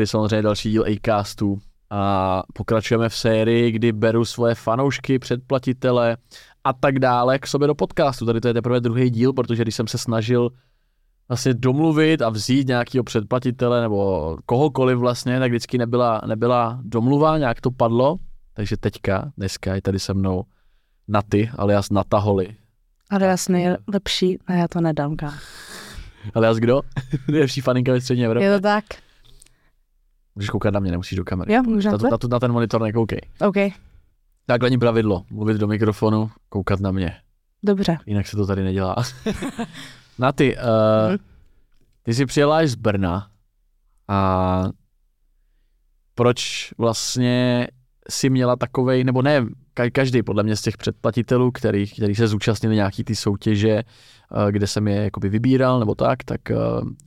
tady samozřejmě další díl Acastu a pokračujeme v sérii, kdy beru svoje fanoušky, předplatitele a tak dále k sobě do podcastu. Tady to je teprve druhý díl, protože když jsem se snažil vlastně domluvit a vzít nějakého předplatitele nebo kohokoliv vlastně, tak vždycky nebyla, nebyla domluva, nějak to padlo. Takže teďka, dneska je tady se mnou Naty, alias Nataholi. Alias nejlepší, a já to nedám, ká. Alias kdo? Nejlepší faninka ve střední Evropě. Je to tak? Můžeš koukat na mě, nemusíš do kamery. Jo, můžu na, na to, na, to, na ten monitor nekoukej. OK, Základní pravidlo, mluvit do mikrofonu, koukat na mě. dobře. Jinak se to tady nedělá. na ty, uh, ty jsi přijela až z Brna a proč vlastně si měla takovej, nebo ne, ka- každý podle mě z těch předplatitelů, který, který se zúčastnili nějaký ty soutěže, eh, kde jsem je jakoby vybíral, nebo tak, tak eh,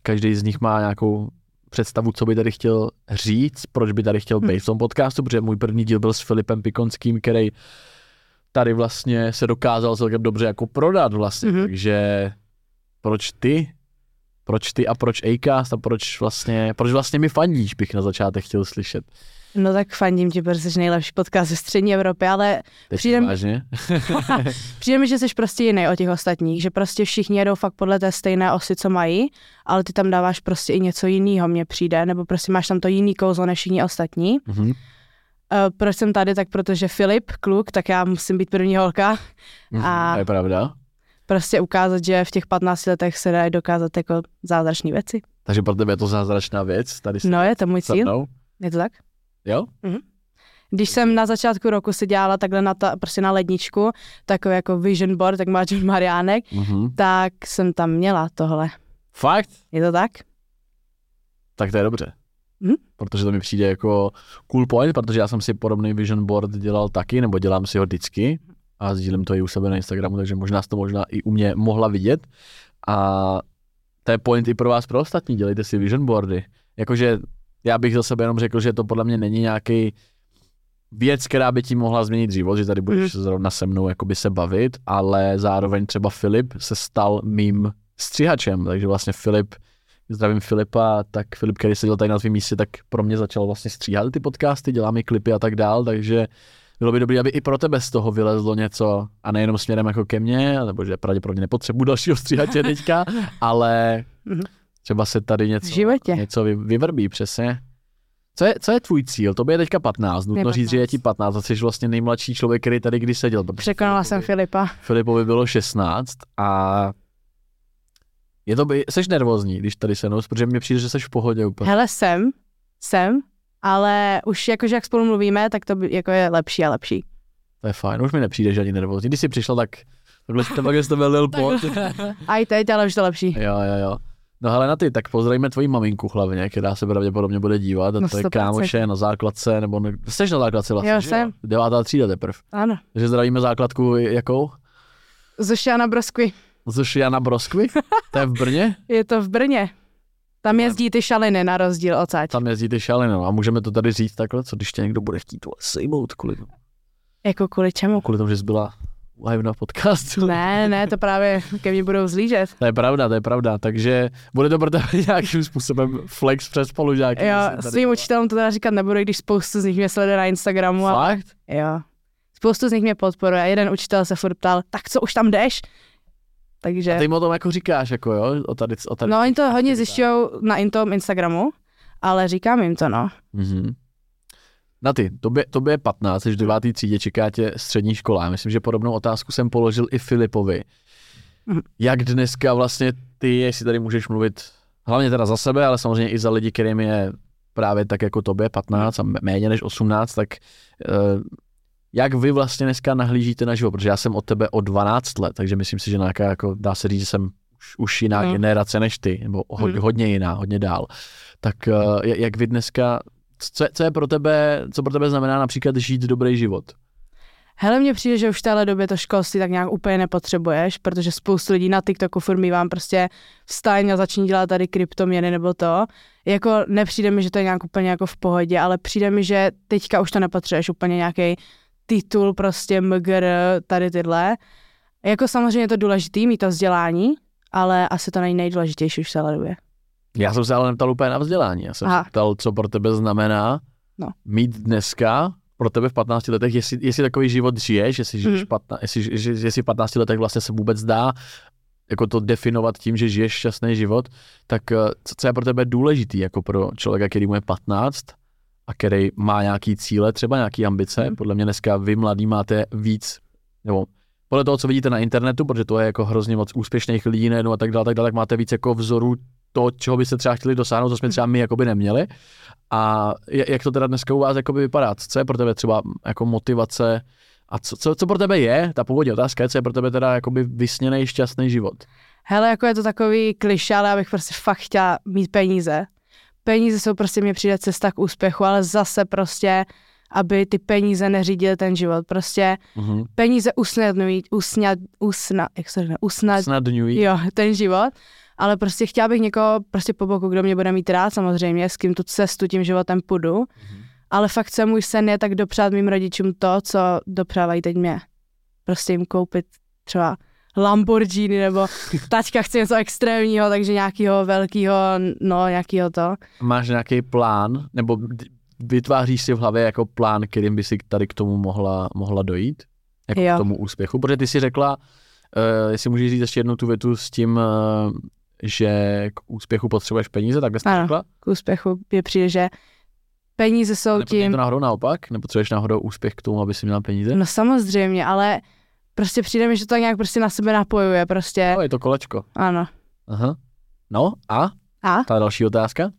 každý z nich má nějakou představu, co by tady chtěl říct, proč by tady chtěl Hm. být v tom podcastu, protože můj první díl byl s Filipem Pikonským, který tady vlastně se dokázal celkem dobře jako prodat vlastně, Mhm. takže proč ty? Proč ty a proč Acast a proč vlastně, proč vlastně mi fandíš, bych na začátek chtěl slyšet. No tak fandím ti, protože jsi nejlepší podcast ze střední Evropy, ale Teď Přijde mi- přijde mi, že jsi prostě jiný od těch ostatních, že prostě všichni jedou fakt podle té stejné osy, co mají, ale ty tam dáváš prostě i něco jiného, mně přijde, nebo prostě máš tam to jiný kouzlo než všichni ostatní. Mhm. Uh, proč jsem tady, tak protože Filip, kluk, tak já musím být první holka, Mhm, A- To je pravda. prostě ukázat, že v těch 15 letech se dají dokázat jako zázračné věci. Takže pro tebe je to zázračná věc, tady No, je to můj cíl, je to tak? Jo? Když jsem na začátku roku si dělala takhle na, ta, prostě na ledničku, takový jako vision board, tak máš Mariánek, Mhm. tak jsem tam měla tohle. Fakt? Je to tak? Tak to je dobře. Mhm. Protože to mi přijde jako cool point, protože já jsem si podobný vision board dělal taky, nebo dělám si ho vždycky a sdílím to i u sebe na Instagramu, takže možná jsi to možná i u mě mohla vidět. A to je point i pro vás, pro ostatní, dělejte si vision boardy. Jakože já bych za sebe jenom řekl, že to podle mě není nějaký věc, která by ti mohla změnit život, že tady budeš zrovna se mnou jakoby se bavit, ale zároveň třeba Filip se stal mým střihačem, takže vlastně Filip, zdravím Filipa, tak Filip, který seděl tady na tvém místě, tak pro mě začal vlastně stříhat ty podcasty, dělá mi klipy a tak dál, takže bylo by dobré, aby i pro tebe z toho vylezlo něco a nejenom směrem jako ke mně, nebo že pravděpodobně nepotřebuji dalšího stříhatě teďka, ale Mhm. Třeba se tady něco, V životě. něco vy, vyvrbí, přesně. Co je, co je tvůj cíl? To je teďka 15. Nutno Je říct, že je 15. ti 15 a jsi vlastně nejmladší člověk, který tady kdy seděl. Překonala jsem Filipovi- Filipa. Filipovi bylo 16 a je to by, jsi nervózní, když tady se mnou, protože mně přijde, že jsi v pohodě úplně. Hele, jsem, jsem, ale už jakože jak spolu mluvíme, tak to by, jako je lepší a lepší. To je fajn, už mi nepřijde, že ani nervózní. Když jsi přišel, tak takhle jsi takhle jsi to byl lil pot. A i teď, ale už to lepší. jo, jo, jo. No hele na ty, tak pozdravíme tvoji maminku hlavně, která se pravděpodobně bude dívat. A No, to je 100%. kámoše na základce, nebo ne, jsi na základce vlastně, Jo, že jsem. Devátá třída teprve. Ano. Takže zdravíme základku jakou? Zušiana Broskvy. Což Jana Broskvy? To je v Brně? Je to v Brně. Tam jezdí ty šaliny na rozdíl od saď. Tam jezdí ty šaliny, no. A můžeme to tady říct takhle, co když tě někdo bude chtít sejmout kvůli tomu. Jako kvůli čemu? Kvůli tomu, že jsi byla live na podcastu. Ne, ne, to právě ke mně budou zlížet. To je pravda, to je pravda. Takže bude to pro tebe nějakým způsobem flex přes spolužáky. Jo, svým učitelům to teda říkat nebudu, i když spoustu z nich mě sleduje na Instagramu. A, Fakt? jo. Spoustu z nich mě podporuje. A jeden učitel se furt ptal, tak co, už tam jdeš? Takže... A ty jim o tom jako říkáš, jako jo? O tady, o tady No, oni to hodně zjišťují na tom Instagramu, ale říkám jim to, no. Mhm. Na ty, tobě, tobě je 15, jsi v devátý třídě, čeká tě střední škola. Já myslím, že podobnou otázku jsem položil i Filipovi. Jak dneska vlastně ty, jestli tady můžeš mluvit, hlavně teda za sebe, ale samozřejmě i za lidi, kterým je právě tak jako tobě 15 a méně než 18, tak uh, jak vy vlastně dneska nahlížíte na život? Protože já jsem od tebe o 12 let, takže myslím si, že nějaká, jako, dá se říct, že jsem už, už jiná Mhm. generace než ty, nebo ho, Mhm. hodně jiná, hodně dál. Tak uh, jak vy dneska co, co je pro tebe, co pro tebe znamená například žít dobrý život? Hele, mně přijde, že už v téhle době to školství tak nějak úplně nepotřebuješ, protože spoustu lidí na TikToku furt vám prostě vstaň a začni dělat tady kryptoměny nebo to. Jako nepřijde mi, že to je nějak úplně jako v pohodě, ale přijde mi, že teďka už to nepotřebuješ úplně nějaký titul prostě MGR, tady tyhle. Jako samozřejmě je to důležitý mít to vzdělání, ale asi to není nejdůležitější už v téhle době. Já jsem se ale neptal úplně na vzdělání. Já jsem Aha. se ptal, co pro tebe znamená No. mít dneska pro tebe v 15 letech, jestli, jestli takový život žiješ, jestli, žiješ Mhm. 15, jestli, jestli v 15 letech vlastně se vůbec dá jako to definovat tím, že žiješ šťastný život, tak eh, co, co je pro tebe důležitý jako pro člověka, který mu je 15 a který má nějaký cíle, třeba nějaký ambice. Mhm. Podle mě dneska vy mladí máte víc, nebo podle toho, co vidíte na internetu, protože to je jako hrozně moc úspěšných lidí a tak dále, tak dále, tak máte víc jako vzorů to, čeho byste třeba chtěli dosáhnout, co jsme třeba my jakoby neměli. A jak to teda dneska u vás jakoby vypadá? Co je pro tebe třeba jako motivace a co, co, co pro tebe je, ta původní otázka je, co je pro tebe teda jakoby vysněný šťastný život? Hele, jako je to takový kliše, ale já bych prostě fakt chtěla mít peníze. Peníze jsou prostě mě přijde cesta k úspěchu, ale zase prostě, aby ty peníze neřídily ten život. Prostě Mhm. peníze usnadňují, usnad, usna, jak se řekne, usnad, Snadňují. jo, ten život, ale prostě chtěla bych někoho prostě po boku, kdo mě bude mít rád samozřejmě, s kým tu cestu tím životem půjdu, Mhm. ale fakt se můj sen je tak dopřát mým rodičům to, co dopřávají teď mě. Prostě jim koupit třeba Lamborghini nebo taťka chce něco extrémního, takže nějakého velkého, no nějakého to. Máš nějaký plán, nebo vytváříš si v hlavě jako plán, kterým by si tady k tomu mohla, mohla dojít? Jako Jo. k tomu úspěchu? Protože ty si řekla, uh, jestli můžeš říct ještě jednou tu větu s tím, uh, že k úspěchu potřebuješ peníze, tak to Ano. řekla? K úspěchu je přijde, že peníze jsou je tím, to náhodou naopak? Nepotřebuješ náhodou úspěch k tomu, aby si měla peníze? no samozřejmě, ale prostě přijde mi, že to nějak prostě na sebe napojuje, prostě, No, je to kolečko. ano. Aha. No a? A? Ta další otázka?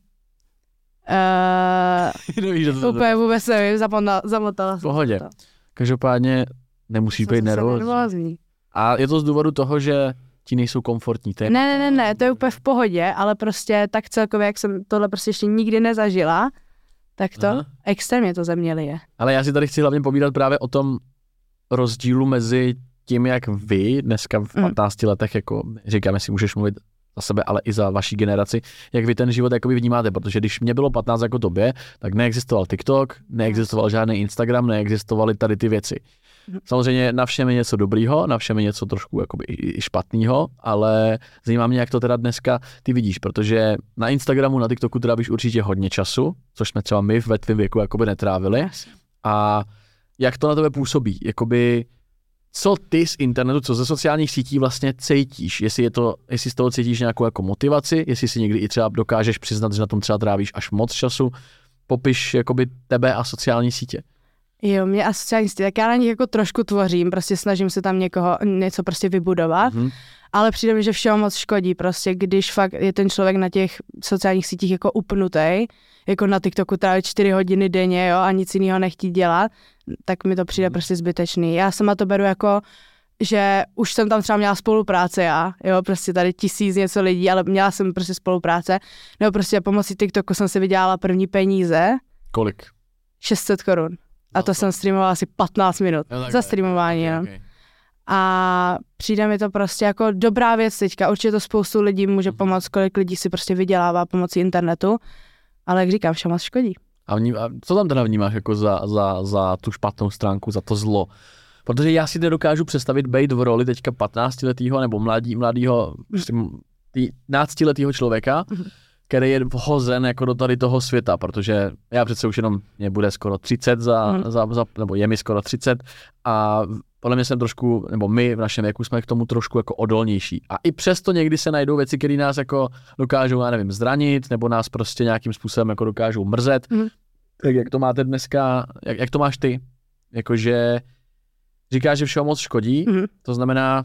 Uh, Nevíš, to, to, úplně vůbec nevím, zapomněla, zamotala v jsem pohodě. to. Každopádně nemusíš být nervózní. A je to z důvodu toho, že ti nejsou komfortní. To je Ne, ne, ne, ne, to je úplně v pohodě, ale prostě tak celkově, jak jsem tohle prostě ještě nikdy nezažila, tak to Aha. extrémně to ze mě lije. Ale já si tady chci hlavně povídat právě o tom rozdílu mezi tím, jak vy dneska v Mm. 15 letech, jako říkám, jestli můžeš mluvit za sebe, ale i za vaší generaci, jak vy ten život jakoby vnímáte, protože když mě bylo 15 jako tobě, tak neexistoval TikTok, neexistoval žádný Instagram, neexistovaly tady ty věci. Samozřejmě na všem je něco dobrýho, na všem je něco trošku jakoby i špatného, ale zajímá mě, jak to teda dneska ty vidíš, protože na Instagramu, na TikToku trávíš určitě hodně času, což jsme třeba my ve tvém věku jakoby netrávili. A jak to na tebe působí? Jakoby, co ty z internetu, co ze sociálních sítí vlastně cítíš? Jestli, je to, jestli z toho cítíš nějakou jako motivaci, jestli si někdy i třeba dokážeš přiznat, že na tom třeba trávíš až moc času, popiš jakoby tebe a sociální sítě. Jo, mě a sociální sítě, tak já na nich jako trošku tvořím, prostě snažím se tam někoho, něco prostě vybudovat, Mhm. ale přijde mi, že všeho moc škodí, prostě když fakt je ten člověk na těch sociálních sítích jako upnutý, jako na TikToku tráví čtyři hodiny denně, jo, a nic jiného nechtí dělat, tak mi to přijde Mhm. prostě zbytečný. Já sama to beru jako že už jsem tam třeba měla spolupráce já, jo, prostě tady tisíc něco lidí, ale měla jsem prostě spolupráce, nebo prostě pomocí TikToku jsem si vydělala první peníze, Kolik? 600 korun. A to jsem streamovala asi 15 minut takhle. za streamování, Okay, okay. A přijde mi to prostě jako dobrá věc teďka. Určitě to spoustu lidí může Mhm. pomoct, kolik lidí si prostě vydělává pomocí internetu. Ale jak říkám, všem moc škodí. A, vním, a co tam teda vnímáš jako za, za, za tu špatnou stránku, za to zlo? Protože já si nedokážu představit být v roli teďka 15-letého nebo mladí, mladého, prostě 15-letého člověka, Mhm. Který je vhozen jako do tady toho světa, protože já přece už jenom, mě bude skoro 30 za, Mhm. za, za nebo je mi skoro 30 a podle mě jsem trošku, nebo my v našem věku jsme k tomu trošku jako odolnější. A i přesto někdy se najdou věci, které nás jako dokážou, já nevím, zranit, nebo nás prostě nějakým způsobem jako dokážou mrzet. Mhm. Tak jak to máte dneska, jak, jak to máš ty? Jakože říkáš, že všeho moc škodí, Mhm. to znamená,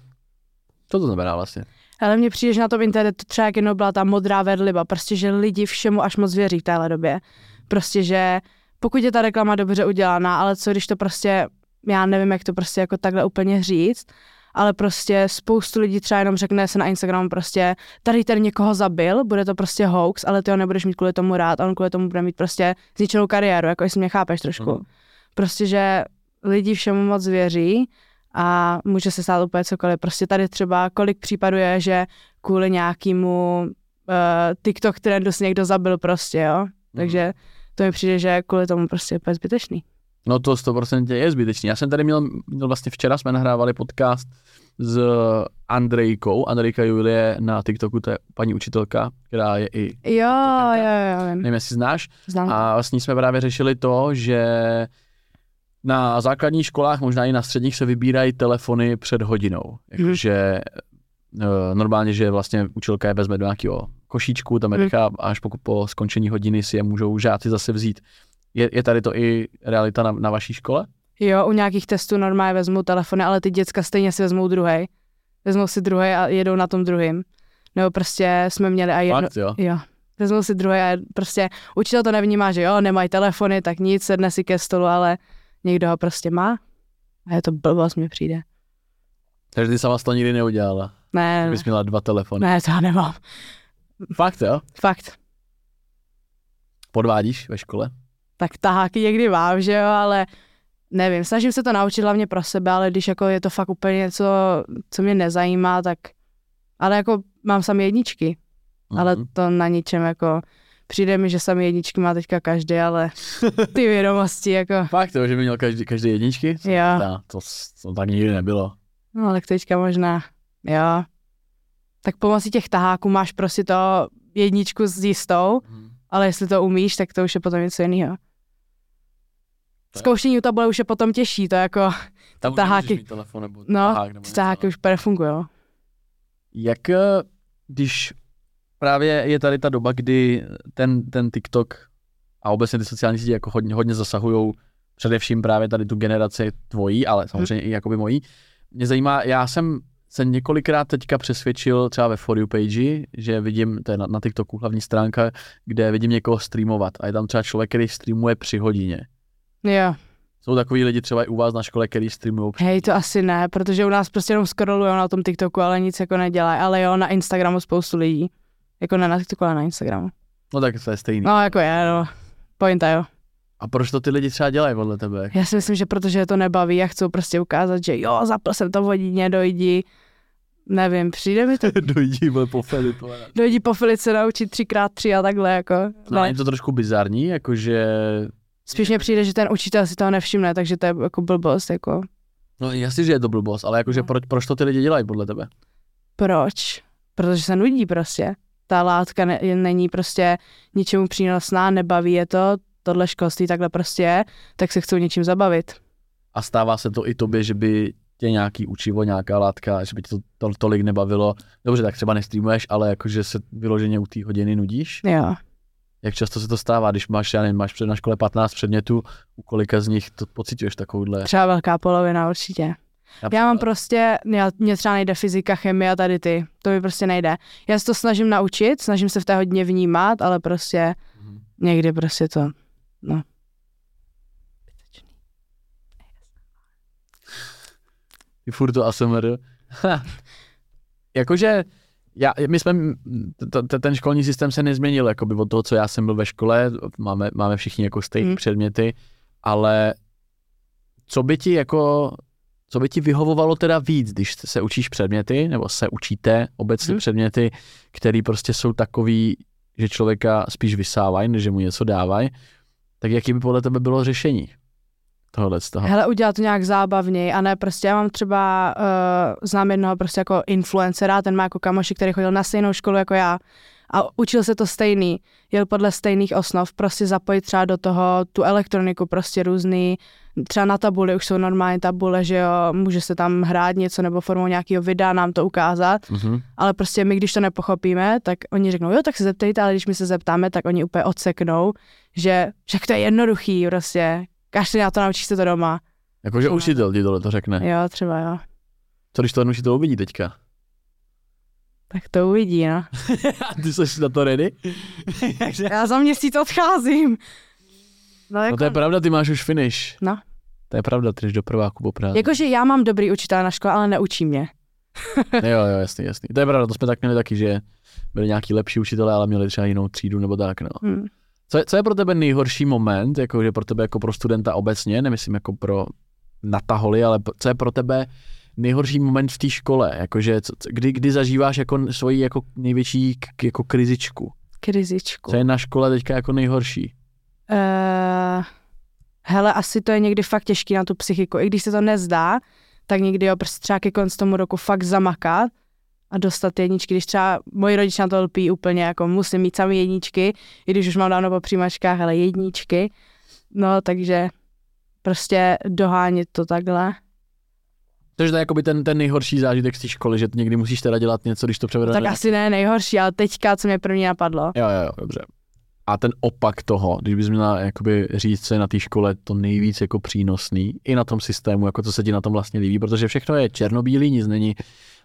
co to znamená vlastně? Ale mně přijde, že na tom internetu třeba jak jednou byla ta modrá vedliba, prostě, že lidi všemu až moc věří v téhle době. Prostě, že pokud je ta reklama dobře udělaná, ale co když to prostě, já nevím, jak to prostě jako takhle úplně říct, ale prostě spoustu lidí třeba jenom řekne se na Instagramu prostě, tady ten někoho zabil, bude to prostě hoax, ale ty ho nebudeš mít kvůli tomu rád, a on kvůli tomu bude mít prostě zničenou kariéru, jako jestli mě chápeš trošku. Mhm. Prostě, že lidi všemu moc věří a může se stát úplně cokoliv. Prostě tady třeba kolik případů je, že kvůli nějakému uh, TikTok trendu si někdo zabil prostě, jo. Takže to mi přijde, že kvůli tomu prostě je úplně zbytečný. No to 100% je zbytečný. Já jsem tady měl, měl vlastně včera jsme nahrávali podcast s Andrejkou. Andrejka Julie na TikToku, to je paní učitelka, která je i, Jo, jo, jo, vím. nevím, jestli znáš. Znám. A vlastně jsme právě řešili to, že na základních školách, možná i na středních, se vybírají telefony před hodinou. Mhm. Jakože eh, normálně, že vlastně učilka je vezme do nějakého košíčku, tam je nechá, a až pokud po skončení hodiny si je můžou žáci zase vzít. Je, je tady to i realita na, na vaší škole? Jo, u nějakých testů normálně vezmu telefony, ale ty děcka stejně si vezmou druhý. Vezmou si druhý a jedou na tom druhým. Nebo prostě jsme měli a jedno, Fakt, jo. Jo. Vezmou si druhé a prostě učitel to nevnímá, že jo, nemají telefony, tak nic, sedne si ke stolu, ale někdo ho prostě má. A je to blbost, mi přijde. Takže ty sama to nikdy neudělala. Ne, ne, Bys měla dva telefony. ne, to já nemám. Fakt, jo? Fakt. Podvádíš ve škole? Tak taháky někdy mám, že jo, ale nevím, snažím se to naučit hlavně pro sebe, ale když jako je to fakt úplně něco, co mě nezajímá, tak ale jako mám sami jedničky, ale Mhm. to na ničem jako přijde mi, že sami jedničky má teďka každý, ale ty vědomosti jako Fakt, jo, že by měl každý, každý jedničky? jo. No, to, to tak nikdy nebylo. No, ale teďka možná, jo. Tak pomocí těch taháků máš prostě to jedničku s jistou, ale jestli to umíš, tak to už je potom něco jiného. Tak. Zkoušení u tabule už je potom těžší, to jako, Tam taháky. mít telefon nebo no, tahák nebo ty taháky no. už úplně fungují. Jak, eh, když právě je tady ta doba, kdy ten, ten TikTok a obecně ty sociální sítě jako hodně, hodně zasahují především právě tady tu generaci tvojí, ale samozřejmě i jakoby mojí. Mě zajímá, já jsem se několikrát teďka přesvědčil třeba ve For You page, že vidím, to je na, na TikToku hlavní stránka, kde vidím někoho streamovat a je tam třeba člověk, který streamuje při hodině. Jo, Jsou takový lidi třeba i u vás na škole, který streamují hej, to asi ne, protože u nás prostě jenom scrollujou na tom TikToku, ale nic jako nedělají, ale jo, na Instagramu spoustu lidí. Jako na TikToku, ale na Instagramu. No tak to je stejný. No, jako je, no. Pointa, jo. A proč to ty lidi třeba dělají podle tebe? Já si myslím, že protože je to nebaví a chcou prostě ukázat, že jo, zapl jsem to v hodině, dojdi. Nevím, přijde mi to. Dojdi, vole, po je. Dojdi po Filice naučit třikrát tři a takhle, jako. No, je to trošku bizarní, jakože... Spíš mě přijde, že ten učitel si toho nevšimne, takže to je jako blbost, jako. No jasně, že je to blbost, ale jakože No. proč, proč to ty lidi dělají podle tebe? Proč? Protože se nudí prostě. Ta látka ne, není prostě ničemu přínosná, nebaví je to, tohle školství takhle prostě je, tak se chcou něčím zabavit. A stává se to i tobě, že by tě nějaký učivo, nějaká látka, že by tě to, to tolik nebavilo. Dobře, tak třeba nestreamuješ, ale jakože se vyloženě u té hodiny nudíš. Jo. Jak často se to stává, když máš, já nevím, máš před na škole 15 předmětů, u kolika z nich to pocituješ takovouhle? Třeba velká polovina určitě. Já mám prostě, já, mě třeba nejde fyzika, chemie a tady ty, to mi prostě nejde. Já se to snažím naučit, snažím se v té hodně vnímat, ale prostě Mhm. někdy prostě to, no. Ty furt to ASMR. Jakože, já, my jsme, t- t- ten školní systém se nezměnil, jakoby od toho, co já jsem byl ve škole, máme, máme všichni jako stejné Hmm. předměty, ale co by ti jako, co by ti vyhovovalo teda víc, když se učíš předměty, nebo se učíte obecně Hmm. předměty, které prostě jsou takový, že člověka spíš vysávají, než že mu něco dávají, tak jaký by podle tebe bylo řešení tohohle z toho? Hele, udělat to nějak zábavněji a ne prostě, já mám třeba, uh, znám jednoho prostě jako influencera, ten má jako kamoši, který chodil na stejnou školu jako já a učil se to stejný, jel podle stejných osnov, prostě zapojit třeba do toho tu elektroniku, prostě různý, třeba na tabuli už jsou normální tabule, že jo, může se tam hrát něco nebo formou nějakého videa nám to ukázat, Mhm. ale prostě my, když to nepochopíme, tak oni řeknou, jo, tak se zeptejte, ale když my se zeptáme, tak oni úplně odseknou, že však to je jednoduchý, prostě, kašli na to, naučíš se to doma. Jakože učitel ti tohle to řekne. Jo, třeba jo. Co když to ten učitel uvidí teďka? Tak to uvidí, no. A ty jsi na to ready? Já za měsíc odcházím. No, jako, No to je pravda, ty máš už finish. No. To je pravda, ty jdeš do prváku po práci. jakože já mám dobrý učitel na škole, ale neučí mě. jo, jo, jasný, jasný. To je pravda, to jsme tak měli taky, že byli nějaký lepší učitelé, ale měli třeba jinou třídu nebo tak, no. Hm. Co je, co je pro tebe nejhorší moment, jakože pro tebe jako pro studenta obecně, nemyslím jako pro nataholi, ale co je pro tebe nejhorší moment v té škole, jakože co, kdy, kdy zažíváš jako svoji jako největší k, jako krizičku. Krizičku. Co je na škole teďka jako nejhorší? Uh, Hele, asi to je někdy fakt těžký na tu psychiku. I když se to nezdá, tak někdy jo, prostě třeba ke konci tomu roku fakt zamakat a dostat jedničky. Když třeba moji rodiče na to lpí úplně, jako musím mít sami jedničky, i když už mám dávno po přijímačkách, ale jedničky. No, takže prostě dohánět to takhle. Takže to je jakoby ten, ten nejhorší zážitek z té školy, že někdy musíš teda dělat něco, když to převedu. Tak asi ne nejhorší, ale teďka, co mě první napadlo. Jo, jo, jo, dobře. A ten opak toho, když bys měla jakoby říct, co je na té škole to nejvíc jako přínosný, i na tom systému, jako co se ti na tom vlastně líbí, protože všechno je černobílý, nic není,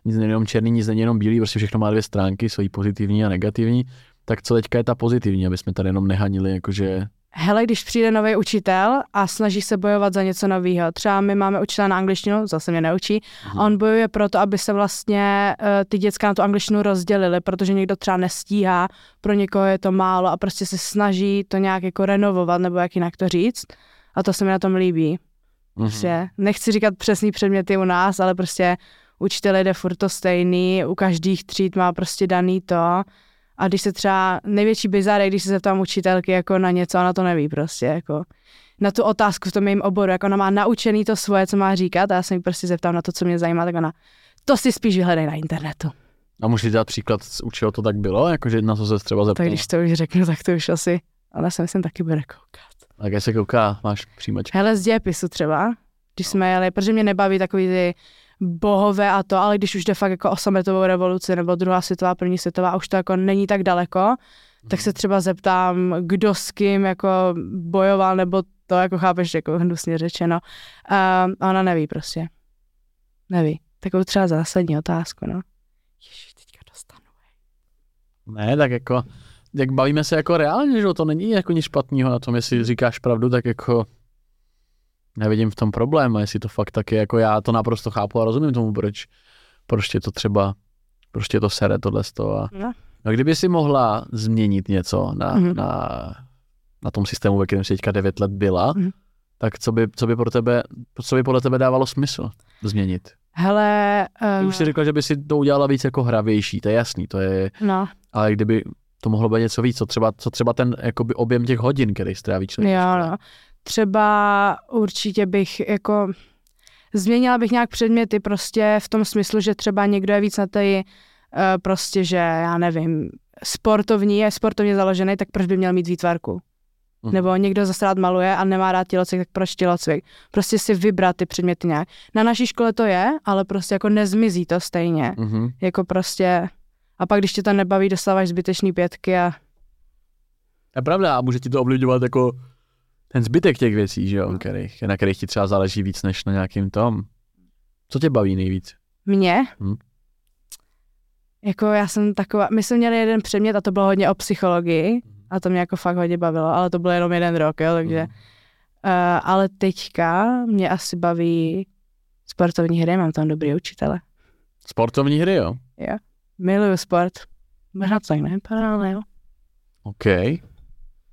nic není jenom černý, nic není jenom bílý, prostě všechno má dvě stránky, svojí pozitivní a negativní. Tak co teďka je ta pozitivní, aby jsme tady jenom nehanili, jakože hele, když přijde nový učitel a snaží se bojovat za něco nového. Třeba my máme učitele na angličtinu, zase mě neučí, a on bojuje proto, aby se vlastně uh, ty děcka na tu angličtinu rozdělili, protože někdo třeba nestíhá, pro někoho je to málo a prostě se snaží to nějak jako renovovat, nebo jak jinak to říct. A to se mi na tom líbí. Mm-hmm. Prostě, nechci říkat přesný předměty u nás, ale prostě učitel jde furt to stejný, u každých tříd má prostě daný to a když se třeba největší bizar je, když se zeptám učitelky jako na něco, ona to neví prostě, jako na tu otázku v tom jejím oboru, jako ona má naučený to svoje, co má říkat a já se mi prostě zeptám na to, co mě zajímá, tak ona, to si spíš vyhledej na internetu. A můžeš dát příklad, u čeho to tak bylo, jakože na co se třeba zeptal? Tak když to už řeknu, tak to už asi, ale se myslím taky bude koukat. Tak jak se kouká, máš přijímačku? Hele, z dějepisu třeba, když jsme jeli, protože mě nebaví takový ty bohové a to, ale když už jde fakt jako o sametovou revoluci nebo druhá světová, první světová, a už to jako není tak daleko, mm. tak se mhm. třeba zeptám, kdo s kým jako bojoval, nebo to jako chápeš, jako hnusně řečeno. A ona neví prostě. Neví. Takovou třeba zásadní otázku, no. Ježiš, teďka dostanu. Ne, tak jako, jak bavíme se jako reálně, že to není jako nic špatného na tom, jestli říkáš pravdu, tak jako nevidím v tom problém, a jestli to fakt tak je, jako já to naprosto chápu a rozumím tomu, proč, proč tě to třeba, proč tě to sere tohle z toho. A, no. a kdyby si mohla změnit něco na, mm-hmm. na, na tom systému, ve kterém jsi teďka 9 let byla, mm-hmm. tak co by, co by pro tebe, co by podle tebe dávalo smysl změnit? Hele... Uh... Ty už si řekla, že by si to udělala víc jako hravější, to je jasný, to je... No. Ale kdyby to mohlo být něco víc, co třeba, co třeba ten jakoby objem těch hodin, který stráví člověk. Jo, no třeba určitě bych jako změnila bych nějak předměty prostě v tom smyslu, že třeba někdo je víc na té uh, prostě, že já nevím, sportovní, je sportovně založený, tak proč by měl mít výtvarku? Uh-huh. Nebo někdo zase rád maluje a nemá rád tělocvik, tak proč tělocvik? Prostě si vybrat ty předměty nějak. Na naší škole to je, ale prostě jako nezmizí to stejně. Uh-huh. Jako prostě... A pak, když tě to nebaví, dostáváš zbytečný pětky a... Je pravda, a může ti to ovlivňovat jako ten zbytek těch věcí, že jo, no. kterých, na kterých ti třeba záleží víc než na nějakým tom. Co tě baví nejvíc? Mě? Hm? Jako já jsem taková, my jsme měli jeden předmět a to bylo hodně o psychologii mhm. a to mě jako fakt hodně bavilo, ale to bylo jenom jeden rok, jo, takže uh, ale teďka mě asi baví sportovní hry, mám tam dobrý učitele. Sportovní hry, jo? Jo, miluju sport. Možná to tak nevypadá, ale jo. OK.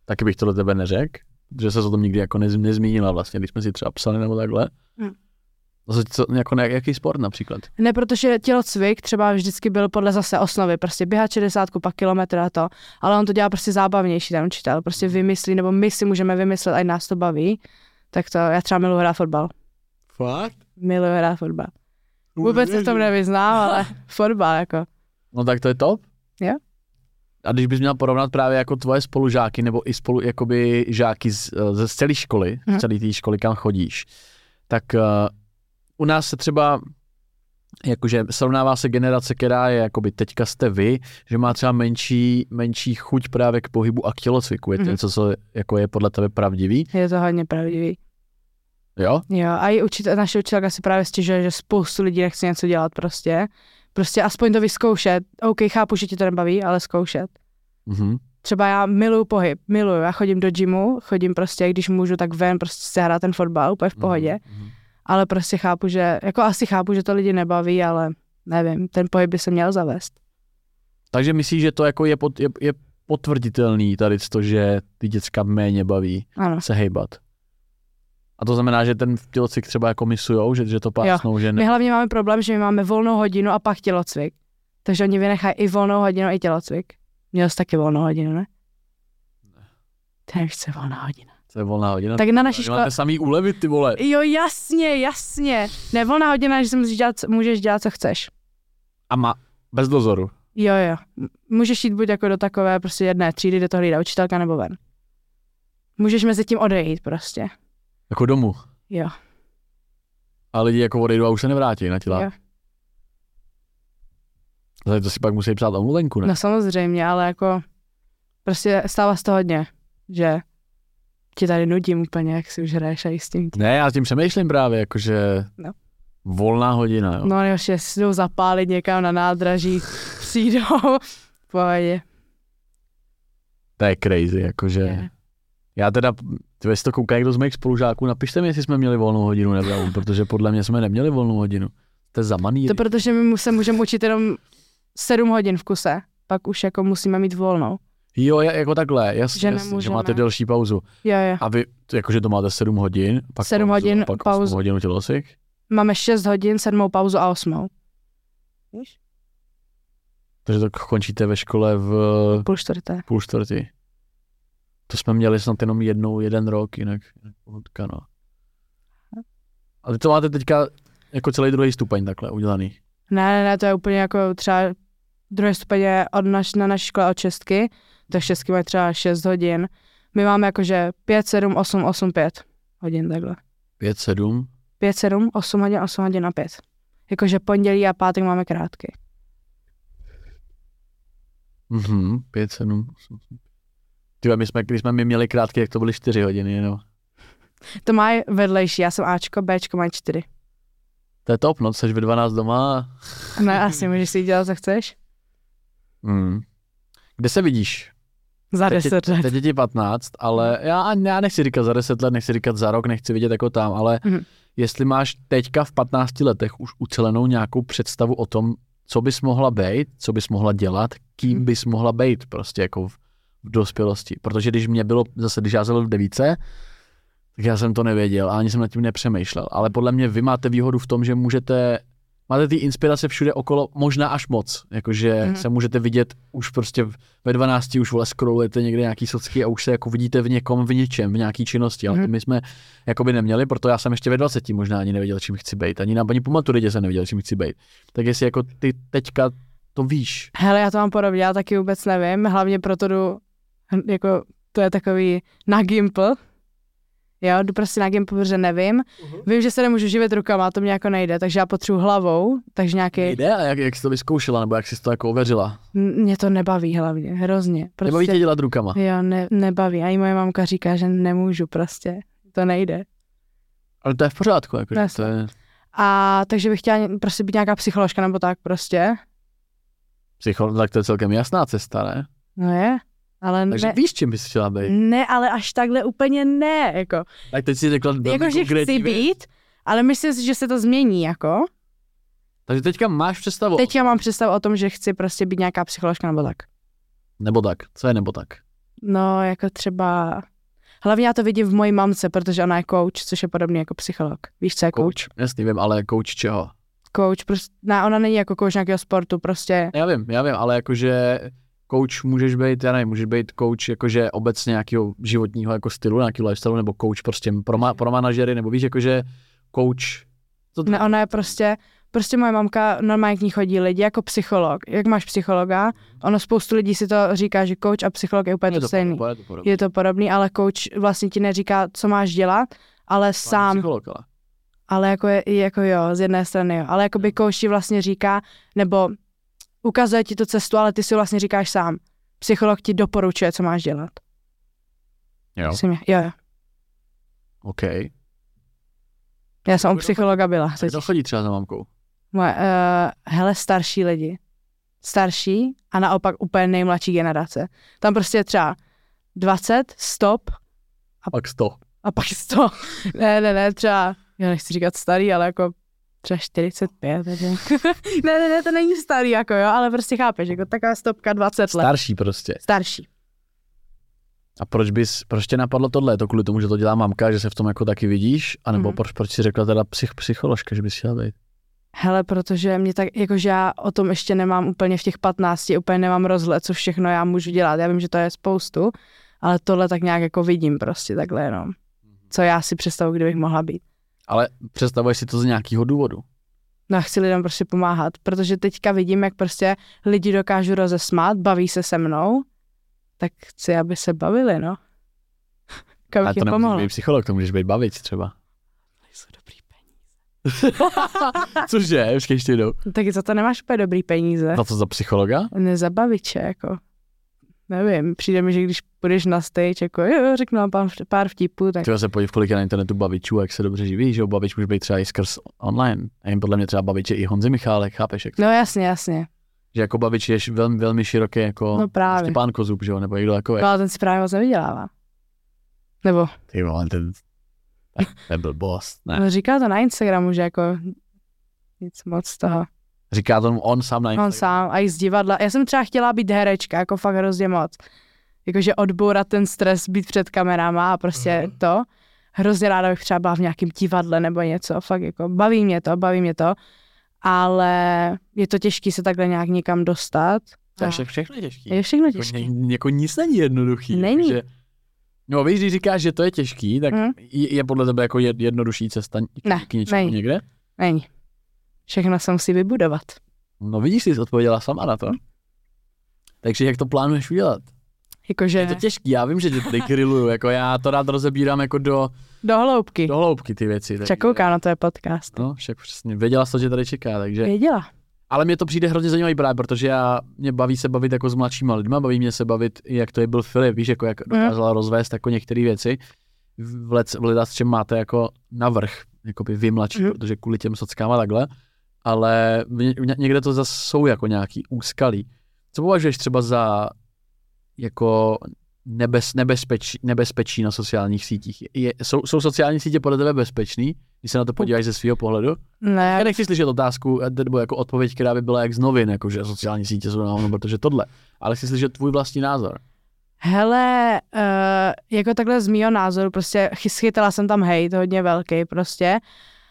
Taky bych to do tebe neřekl že se o tom nikdy jako nez, nezmínila vlastně, když jsme si třeba psali nebo takhle. Hmm. Co, co, jako ne, jaký sport například? Ne, protože tělocvik třeba vždycky byl podle zase osnovy, prostě běhat 60, pak kilometr a to, ale on to dělá prostě zábavnější ten učitel, prostě hmm. vymyslí, nebo my si můžeme vymyslet, ať nás to baví, tak to, já třeba miluji hrát fotbal. Fakt? Miluji hrát fotbal. Vůbec se v tom nevyznám, ale fotbal jako. No tak to je top. Jo. A když bys měl porovnat právě jako tvoje spolužáky nebo i spolu jakoby žáky z, eh, ze celé školy, hmm. z celé té školy, kam chodíš, tak uh, u nás se třeba jakože srovnává se generace, která je jakoby teďka jste vy, že má třeba menší, menší chuť právě k pohybu a k tělocviku. Je to mm. něco, co jako je podle tebe pravdivý? Je to hodně pravdivý. Jo? Jo, a i učitel, naše učitelka si právě stěžuje, že spoustu lidí nechce něco dělat prostě Prostě aspoň to vyzkoušet. OK, chápu, že ti to nebaví, ale zkoušet. Mm-hmm. Třeba já miluju pohyb, miluju. Já chodím do gymu, chodím prostě, když můžu, tak ven prostě se hrát ten fotbal, úplně v pohodě. Mm-hmm. Ale prostě chápu, že, jako asi chápu, že to lidi nebaví, ale nevím, ten pohyb by se měl zavést. Takže myslíš, že to jako je, pot, je, je potvrditelný tady to, že ty děcka méně baví ano. se hejbat? A to znamená, že ten tělocvik třeba jako misujou, že, že to pásnou, jo. že ne... My hlavně máme problém, že my máme volnou hodinu a pak tělocvik. Takže oni vynechají i volnou hodinu, i tělocvik. Měl jsi taky volnou hodinu, ne? Ne. Ty nechce volná hodina. To je volná hodina. Tak na naší škole... Máte samý úlevy, ty vole. Jo, jasně, jasně. Nevolná hodina, že si můžeš dělat, můžeš dělat, co chceš. A má, bez dozoru. Jo, jo. Můžeš jít buď jako do takové prostě jedné třídy, kde to hlídá učitelka, nebo ven. Můžeš mezi tím odejít prostě. Jako domů. Jo. A lidi jako odejdou a už se nevrátí na těla. Jo. To si pak musí psát omluvenku, ne? No samozřejmě, ale jako prostě stává se to hodně, že ti tady nudím úplně, jak si už hraješ a s tím. Ne, já s tím přemýšlím právě, jakože No. volná hodina, jo. No a ještě si jdou zapálit někam na nádraží, přijdou, pohodě. To je crazy, jakože. Je. Já teda, ty jestli to kouká někdo z mých spolužáků, napište mi, jestli jsme měli volnou hodinu nebo, protože podle mě jsme neměli volnou hodinu. To je zamaný. To protože my se můžeme učit jenom sedm hodin v kuse, pak už jako musíme mít volnou. Jo, ja- jako takhle, jasně, Že jasně, že máte delší pauzu. Jo, jo. A vy, to jakože to máte 7 hodin, pak Sedm pauzu, hodin, a pak pauzu. 8 hodin tělocvik. Máme šest hodin, sedmou pauzu a osmou. Víš? Takže to končíte ve škole v Půl čtvrté. půl čtvrtý. To jsme měli snad jenom jednou, jeden rok, jinak, jinak pohodka, no. A vy to máte teďka jako celý druhý stupeň takhle udělaný. Ne, ne, ne, to je úplně jako třeba druhé stupeň je od naš, na naší škole od šestky, tak šestky mají třeba 6 hodin. My máme jakože 5, 7, 8, 8, 5 hodin takhle. 5, 7, 5, 7, 8 hodin, 8 hodin a 5. Jakože pondělí a pátek máme krátky. mhm, 5, 7, 8. Ty my jsme, když jsme my měli krátky, jak to byly 4 hodiny jenom. To má vedlejší, já jsem Ačko, Bčko má 4. To je top, no, jsi ve 12 doma. No asi můžeš si dělat, co chceš. Hmm. Kde se vidíš? Za Teď, 10 je- let. teď je ti 15, ale já, já nechci říkat za 10 let, nechci říkat za rok, nechci vidět jako tam, ale Mhm. jestli máš teďka v 15 letech už ucelenou nějakou představu o tom, co bys mohla být, co bys mohla dělat, kým Mhm. bys mohla být prostě jako v, v dospělosti. Protože když mě bylo, zase když já v devíce, tak já jsem to nevěděl a ani jsem nad tím nepřemýšlel. Ale podle mě vy máte výhodu v tom, že můžete máte ty inspirace všude okolo, možná až moc. Jakože Mhm. mm. se můžete vidět už prostě ve 12 už vole scrollujete někde nějaký socky a už se jako vidíte v někom, v něčem, v nějaký činnosti. Ale Mhm. to my jsme jakoby neměli, proto já jsem ještě ve 20 možná ani nevěděl, čím chci být. Ani na ani po maturitě jsem nevěděl, čím chci být. Tak jestli jako ty teďka to víš, Hele, já to mám podobně, já taky vůbec nevím, hlavně proto jdu, jako, to je takový na Gimple, jo, jdu prostě na Gimple, protože nevím, uh-huh. vím, že se nemůžu živit rukama, to mě jako nejde, takže já potřebuji hlavou, takže nějaký, jde a jak, jak jsi to vyzkoušela, nebo jak jsi to jako ověřila. M- mě to nebaví hlavně, hrozně, Prostě... Nebaví tě dělat rukama. jo, ne, nebaví, a i moje mamka říká, že nemůžu prostě, to nejde. Ale to je v pořádku, jako, Ne, to je A takže bych chtěla prostě být nějaká psycholožka nebo tak prostě, psycho, tak to je celkem jasná cesta, ne? no je, ale Takže ne, víš, čím bys chtěla být. ne, ale až takhle úplně ne, jako. Tak teď si řekla jako, že chci věc. být, ale myslím si, že se to změní, jako. Takže teďka máš představu. Teď já mám představu o tom, že chci prostě být nějaká psycholožka nebo tak. Nebo tak. Co je nebo tak? No, jako třeba... Hlavně já to vidím v mojí mamce, protože ona je coach, což je podobný jako psycholog. Víš, co je coach? Jasný, vím, ale coach čeho? Coach, prostě, ne, ona není jako coach nějakého sportu, prostě, Já vím, já vím, ale jakože coach můžeš být, já nevím, můžeš být coach jakože obecně nějakého životního jako stylu, nějakého lifestyle, nebo coach prostě pro, ma, pro manažery, nebo víš, jakože coach. Co to, ne, ona je prostě, prostě moje mamka normálně k ní chodí lidi jako psycholog. Jak máš psychologa, ono spoustu lidí si to říká, že coach a psycholog je úplně je to to, stejný. je to podobné. Je to podobný, ale coach vlastně ti neříká, co máš dělat, ale sám Psycholog, ale. Ale jako, je, jako jo, z jedné strany jo. Ale jako by coach ti vlastně říká, nebo ukazuje ti tu cestu, ale ty si vlastně říkáš sám. Psycholog ti doporučuje, co máš dělat. Jo, Myslím, jo, jo. OK. Já jsem u psychologa byla. To chodí třeba za mamkou. Moje, uh, hele, starší lidi. Starší a naopak úplně nejmladší generace. Tam prostě je třeba 20, stop Pak 100. a pak 100. ne, ne, ne, třeba, já nechci říkat starý, ale jako třeba 45. Takže. ne, ne, ne, to není starý, jako jo, ale prostě chápeš, jako taková stopka 20 let. Starší prostě. Starší. A proč bys, proč tě napadlo tohle? Je to kvůli tomu, že to dělá mamka, že se v tom jako taky vidíš? A nebo Mhm. proč, proč si řekla teda psych, psycholožka, že bys chtěla být? Hele, protože mě tak, jakože já o tom ještě nemám úplně v těch 15, úplně nemám rozhled, co všechno já můžu dělat. Já vím, že to je spoustu, ale tohle tak nějak jako vidím prostě takhle jenom. Co já si představuji, kdybych mohla být. Ale představuješ si to z nějakého důvodu. No chci lidem prostě pomáhat, protože teďka vidím, jak prostě lidi dokážu rozesmát, baví se se mnou, tak chci, aby se bavili, no. Jak Ale to nemůžeš pomohla. být psycholog, to můžeš být bavit třeba. Jsou dobrý peníze. Cože, už ještě jednou. No, tak za to nemáš úplně dobrý peníze. Na to za psychologa? Nezabaviče, jako. Nevím, přijde mi, že když půjdeš na stage, jako jo, řeknu vám pár, pár vtipů, tak Třeba se podív, kolik je na internetu bavičů, jak se dobře živí, že jo, bavič může být třeba i skrz online. A jim podle mě třeba bavič je i Honzi Michálek, chápeš, jak to, no jasně, jasně. že jako bavič je velmi, velmi široký, jako No právě. Štěpán Kozub, že jo, nebo někdo jako. No ale ten si právě moc nevydělává. Nebo Ty vole, ten, ten, byl boss, ne. no, říká to na Instagramu, že jako nic moc toho. Říká to on sám na On Instagramu. sám a i z divadla. Já jsem třeba chtěla být herečka, jako fakt hrozně moc. Jakože odbourat ten stres, být před kamerama a prostě Mhm. to. Hrozně ráda bych třeba byla v nějakém divadle nebo něco, fakt jako baví mě to, baví mě to, ale je to těžké se takhle nějak někam dostat. To je všechno těžký. je všechno Jako, těžké. ně, jako nic není jednoduchý. Není. Takže, no víš, když říkáš, že to je těžký, tak Mhm. je, je podle tebe jako jed- jednodušší cesta k, Ne, k něčemu není. někde? Není. Všechno se musí vybudovat. No vidíš, jsi odpověděla sama na to. Takže jak to plánuješ udělat? Jakože Je to těžký, já vím, že tě tady grilluju, jako já to rád rozebírám jako do, do hloubky. do hloubky ty věci. Však koukám na to je podcast. No, však přesně, věděla jsi to, že tady čeká, takže. Věděla. Ale mě to přijde hrozně zajímavý právě, protože já, mě baví se bavit jako s mladšíma lidma, baví mě se bavit, jak to je byl Filip, víš, jako jak dokázala rozvést jako některé věci. V lec, v leda, s čem máte jako navrh, jako by vy mladší, Mhm. protože kvůli těm sockám a takhle, ale někde to zase jsou jako nějaký úskalí. Co považuješ třeba za jako nebez, nebezpečí, nebezpečí na sociálních sítích? Je, jsou, jsou sociální sítě podle tebe bezpečný, když se na to podíváš ze svého pohledu? Ne, Já nechci slyšet otázku, nebo jako odpověď, která by byla jak z novin, jako že sociální sítě jsou na hovno, protože tohle. Ale chci slyšet tvůj vlastní názor. Hele, uh, jako takhle z mýho názoru, prostě chy- schytala jsem tam hejt hodně velký prostě,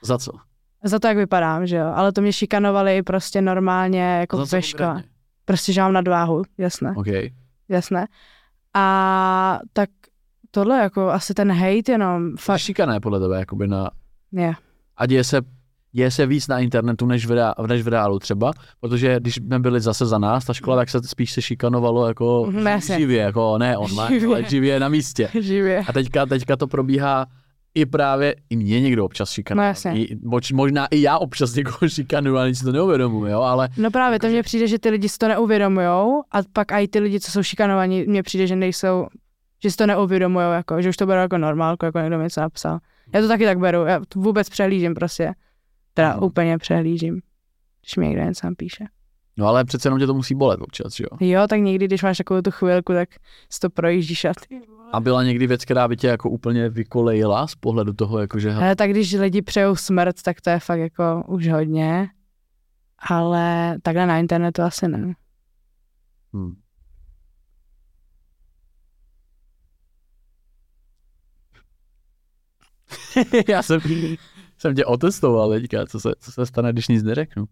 Za co? Za to, jak vypadám, že jo, ale to mě šikanovali prostě normálně jako ve škole. Prostě, že mám nadváhu, jasné, OK. jasné. A tak tohle jako asi ten hejt jenom Fakt fakt, šikané podle tebe, jakoby na... je. A děje se, děje se víc na internetu než v, reá, než v reálu třeba, protože když jsme byli zase za nás, ta škola, tak se spíš se šikanovalo jako Mhm, jasně. živě, jako ne online, Živě. ale živě na místě. Živě. A teďka, teďka to probíhá i právě, i mě někdo občas šikanuje. No jasně. I, moč, možná i já občas někoho šikanuju, ale nic to neuvědomuji, jo, ale No právě, to mně přijde, že ty lidi si to neuvědomujou a pak i ty lidi, co jsou šikanovaní, mně přijde, že nejsou, že si to neuvědomujou, jako, že už to berou jako normálku, jako někdo mi něco napsal. Já to taky tak beru, já to vůbec přehlížím prostě. Teda Mhm. úplně přehlížím, když mi někdo něco píše. No ale přece jenom tě to musí bolet občas, jo? Jo, tak někdy, když máš takovou tu chvilku, tak si to projíždíš a ty. A byla někdy věc, která by tě jako úplně vykolejila z pohledu toho, jakože Ale tak když lidi přejou smrt, tak to je fakt jako už hodně. Ale takhle na internetu asi ne. hmm. Já jsem, jsem tě otestoval teďka, co se, co se stane, když nic neřeknu.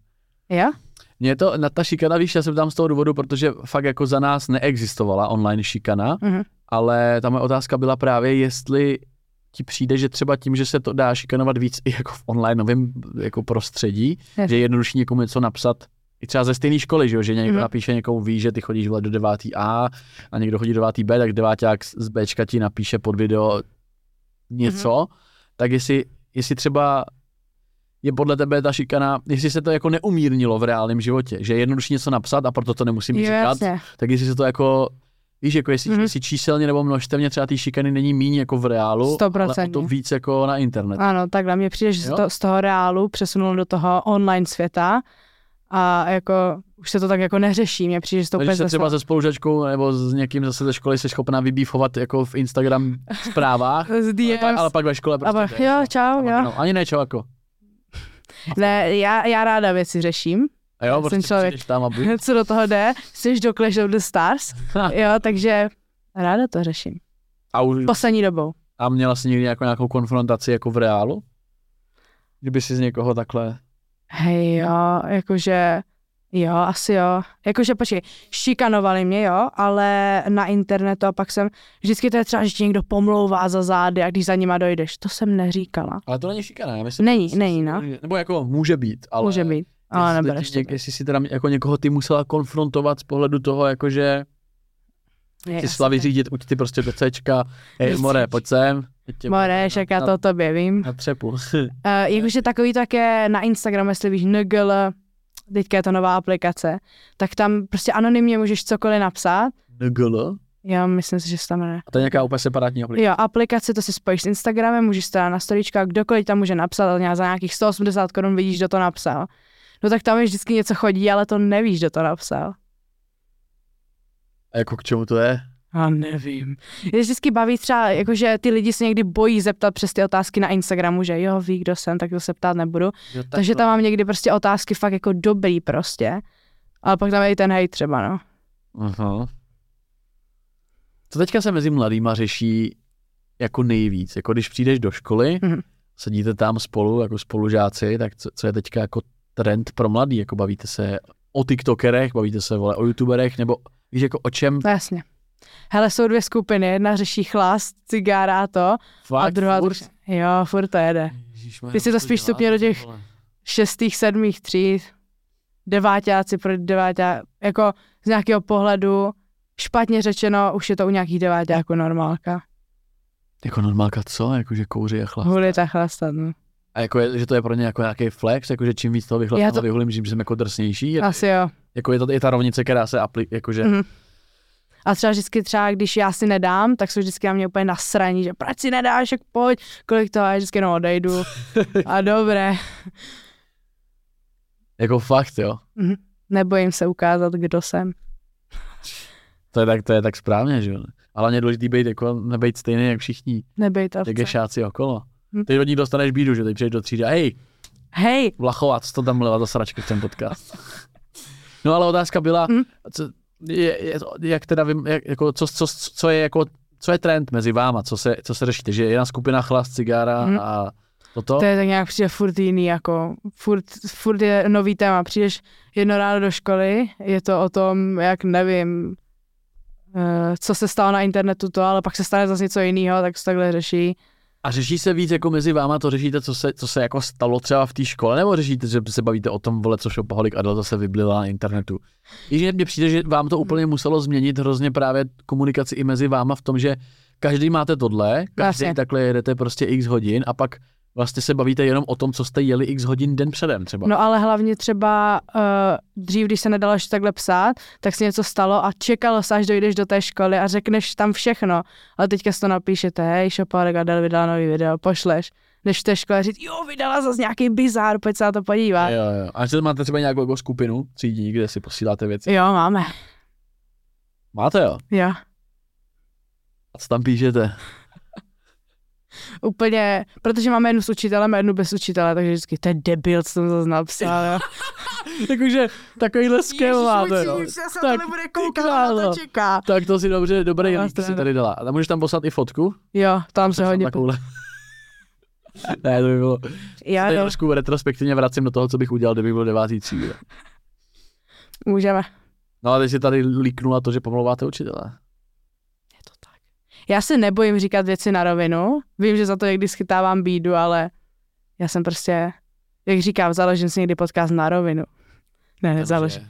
Jo? Mně to, na ta šikana, víš, já jsem tam z toho důvodu, protože fakt jako za nás neexistovala online šikana, Mhm. ale ta moje otázka byla právě, jestli ti přijde, že třeba tím, že se to dá šikanovat víc i jako v online novém jako prostředí, Jasně. že je jednodušší někomu něco napsat i třeba ze stejné školy, že, jo? že někdo Mhm. napíše někomu ví, že ty chodíš vole, do 9. A a někdo chodí do 9. B, tak deváťák z Bčka ti napíše pod video něco, Mhm. tak jestli, jestli třeba je podle tebe ta šikana, jestli se to jako neumírnilo v reálném životě, že je jednodušší něco napsat a proto to nemusím Jo, říkat, jasně. tak jestli se to jako, víš, jako jestli, Mhm. mm-hmm. jestli číselně nebo množstevně třeba té šikany není míň jako v reálu, ale o to víc jako na internetu. Ano, takhle mně přijde, že se Jo? to z toho reálu přesunulo do toho online světa a jako už se to tak jako neřeší, mně přijde, že to úplně se třeba se spolužačkou nebo s někým zase ze školy jsi schopná vybífovat jako v Instagram zprávách, ale, pak, ale pak ve škole prostě je- jo, čau, a pak jo. No, ani ne, čau, jako. Ne, já, já ráda věci řeším. A jo, Jsem prostě člověk. tam a buď. Co do toho jde, jsi do Clash of the Stars, jo, takže ráda to řeším. A, už, Poslední dobou. a měla jsi někdy jako nějakou konfrontaci jako v reálu? Kdyby si z někoho takhle... Hej, jo, jakože Jo, asi jo. Jakože počkej, šikanovali mě, jo, ale na internetu a pak jsem, vždycky to je třeba, že ti někdo pomlouvá za zády a když za nima dojdeš. To jsem neříkala. Ale to není šikana, já myslím. Není, není, no. Nebo jako může být, ale... Může být, ale jestli nebereš něk- Jestli si teda jako někoho ty musela konfrontovat z pohledu toho, jakože Je, šla tak. vyřídit, uď ty prostě do Cčka, hej, more, pojď sem. tě More, však já to o tobě vím. Na třepu. Uh, jakože takový také na Instagramu, jestli víš, NGL, teďka je to nová aplikace, tak tam prostě anonymně můžeš cokoliv napsat. NGL? Já myslím si, že se tam jmenuje. A to je nějaká úplně separátní aplikace. Jo, aplikace, to si spojíš s Instagramem, můžeš to dát na storička, kdokoliv tam může napsat, ale za nějakých 180 korun vidíš, kdo to napsal. No tak tam je vždycky něco chodí, ale to nevíš, kdo to napsal. A jako k čemu to je? A nevím. Je vždycky baví třeba, jakože ty lidi se někdy bojí zeptat přes ty otázky na Instagramu, že jo, ví, kdo jsem, tak to se ptát nebudu. Jo, Takže tam mám někdy prostě otázky fakt jako dobrý prostě. Ale pak tam je i ten hejt třeba, no. Aha. Co teďka se mezi mladýma řeší jako nejvíc? Jako když přijdeš do školy, Mhm. sedíte tam spolu jako spolužáci, tak co, co je teďka jako trend pro mladý? Jako bavíte se o tiktokerech, bavíte se vole, o youtuberech, nebo víš jako o čem No jasně. Hele, jsou dvě skupiny, jedna řeší chlast, cigára a to, fakt a druhá furt? Jo, furt to jede. Ježišmarja, Ty si to spíš stupně do těch- vole? Šestých, sedmých tříd, deváťáci pro deváťá, jako z nějakého pohledu, špatně řečeno, už je to u nějakých deváťáků normálka. Jako normálka co? Jako že kouří a chlast. Hulit a chlastat, no. A jako je, že to je pro ně jako nějaký flex, jako že čím víc toho vychlastám Já to... vyhulím, že jsem jako drsnější. Asi jo. jako je to je ta rovnice, která se aplikuje, jakože Mhm. A třeba vždycky třeba, když já si nedám, tak jsou vždycky na mě úplně nasraní, že proč si nedáš, jak pojď, kolik to, a já vždycky no odejdu. A dobré, jako fakt, jo. nebojím se ukázat, kdo jsem. To je tak, to je tak správně, že jo. Ale je důležitý být jako, nebejt stejný jak všichni, Nebej to. jak je šáci okolo. Hm. Ty od ní dostaneš bídu, že teď přijdeš do třídy a hej, Hej, Vlachová, co to tam mluvila za sračky v ten podcast. No ale otázka byla, Hm. co, je, je, to- jak teda vím, jak, jako, co, co, co, je jako, co je trend mezi váma, co se, co se řešíte, že je jedna skupina chlast, cigára Hm. a toto? to je tak nějak přijde furt jiný, jako furt, furt je nový téma. Přijdeš jedno ráno do školy, je to o tom, jak nevím, eh, co se stalo na internetu to, ale pak se stane zase něco jiného, tak se takhle řeší. A řeší se víc jako mezi váma, to řešíte, co se, co se jako stalo třeba v té škole, nebo řešíte, že se bavíte o tom, vole, co Šopaholik Adel zase vyblila na internetu? Že mně přijde, že vám to úplně muselo změnit hrozně právě komunikaci i mezi váma v tom, že každý máte tohle, každý Jasně. takhle jedete prostě x hodin a pak vlastně se bavíte jenom o tom, co jste jeli x hodin den předem třeba. No ale hlavně třeba uh, dřív, když se nedalo ještě takhle psát, tak se něco stalo a čekalo se, až dojdeš do té školy a řekneš tam všechno. Ale teďka si to napíšete, hej, Šopárek Adel vydala nový video, pošleš. Než v té škole říct, jo, vydala zase nějaký bizár, pojď se na to podívat. Jo, jo. A že máte třeba nějakou jako skupinu třídní, kde si posíláte věci? Jo, máme. Máte jo? Jo. A co tam píšete? Úplně, protože máme jednu s učitelem a jednu bez učitele, takže vždycky, to je debil, co jsem zase napsal, jo. Takže takovýhle skill máte. jo. Tak, ty králo. čeká. Tak to si dobře, dobrý No, link si tady dala. A můžeš tam poslat i fotku? Jo, tam se hodně... Takovouhle. ne, to by bylo. Já to trošku retrospektivně vracím do toho, co bych udělal, kdybych byl devátý třída. můžeme. No ale teď si tady líknula to, že pomlouváte učitele. Je. Já se nebojím říkat věci na rovinu. Vím, že za to někdy schytávám bídu, ale já jsem prostě, jak říkám, založím si někdy podcast na rovinu. Ne, nezaložím.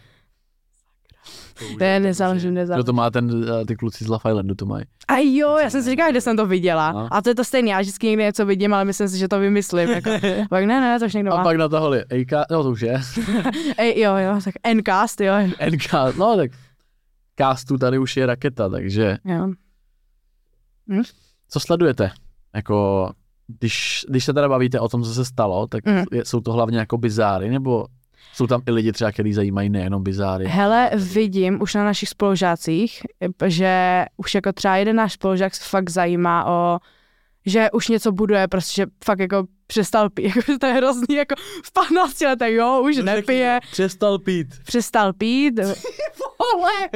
Ne, nezaložím, Kdo nezaložím. to má ten, eh, ty kluci z Love Islandu, to mají. A jo, já jsem si říkala, kde jsem to viděla. No. A to je to stejné, já vždycky někdy něco vidím, ale myslím si, že to vymyslím. Jako. Pak ne, ne, to už někdo A má. pak natahali AK, no to už je. Ej, jo, jo, tak Ncast, jo. NK, no tak castu tady už je raketa, takže jo. Co sledujete? Jako, když, když se teda bavíte o tom, co se stalo, tak Mhm. je, jsou to hlavně jako bizáry, nebo jsou tam i lidi třeba, který zajímají nejenom bizáry? Hele, vidím už na našich spolužácích, že už jako třeba jeden náš spolužák se fakt zajímá o že už něco buduje, prostě, že fakt jako přestal pít, jako to je hrozný, jako v 15 letech, jo, už nepije, Přestal pít. přestal pít, Vole,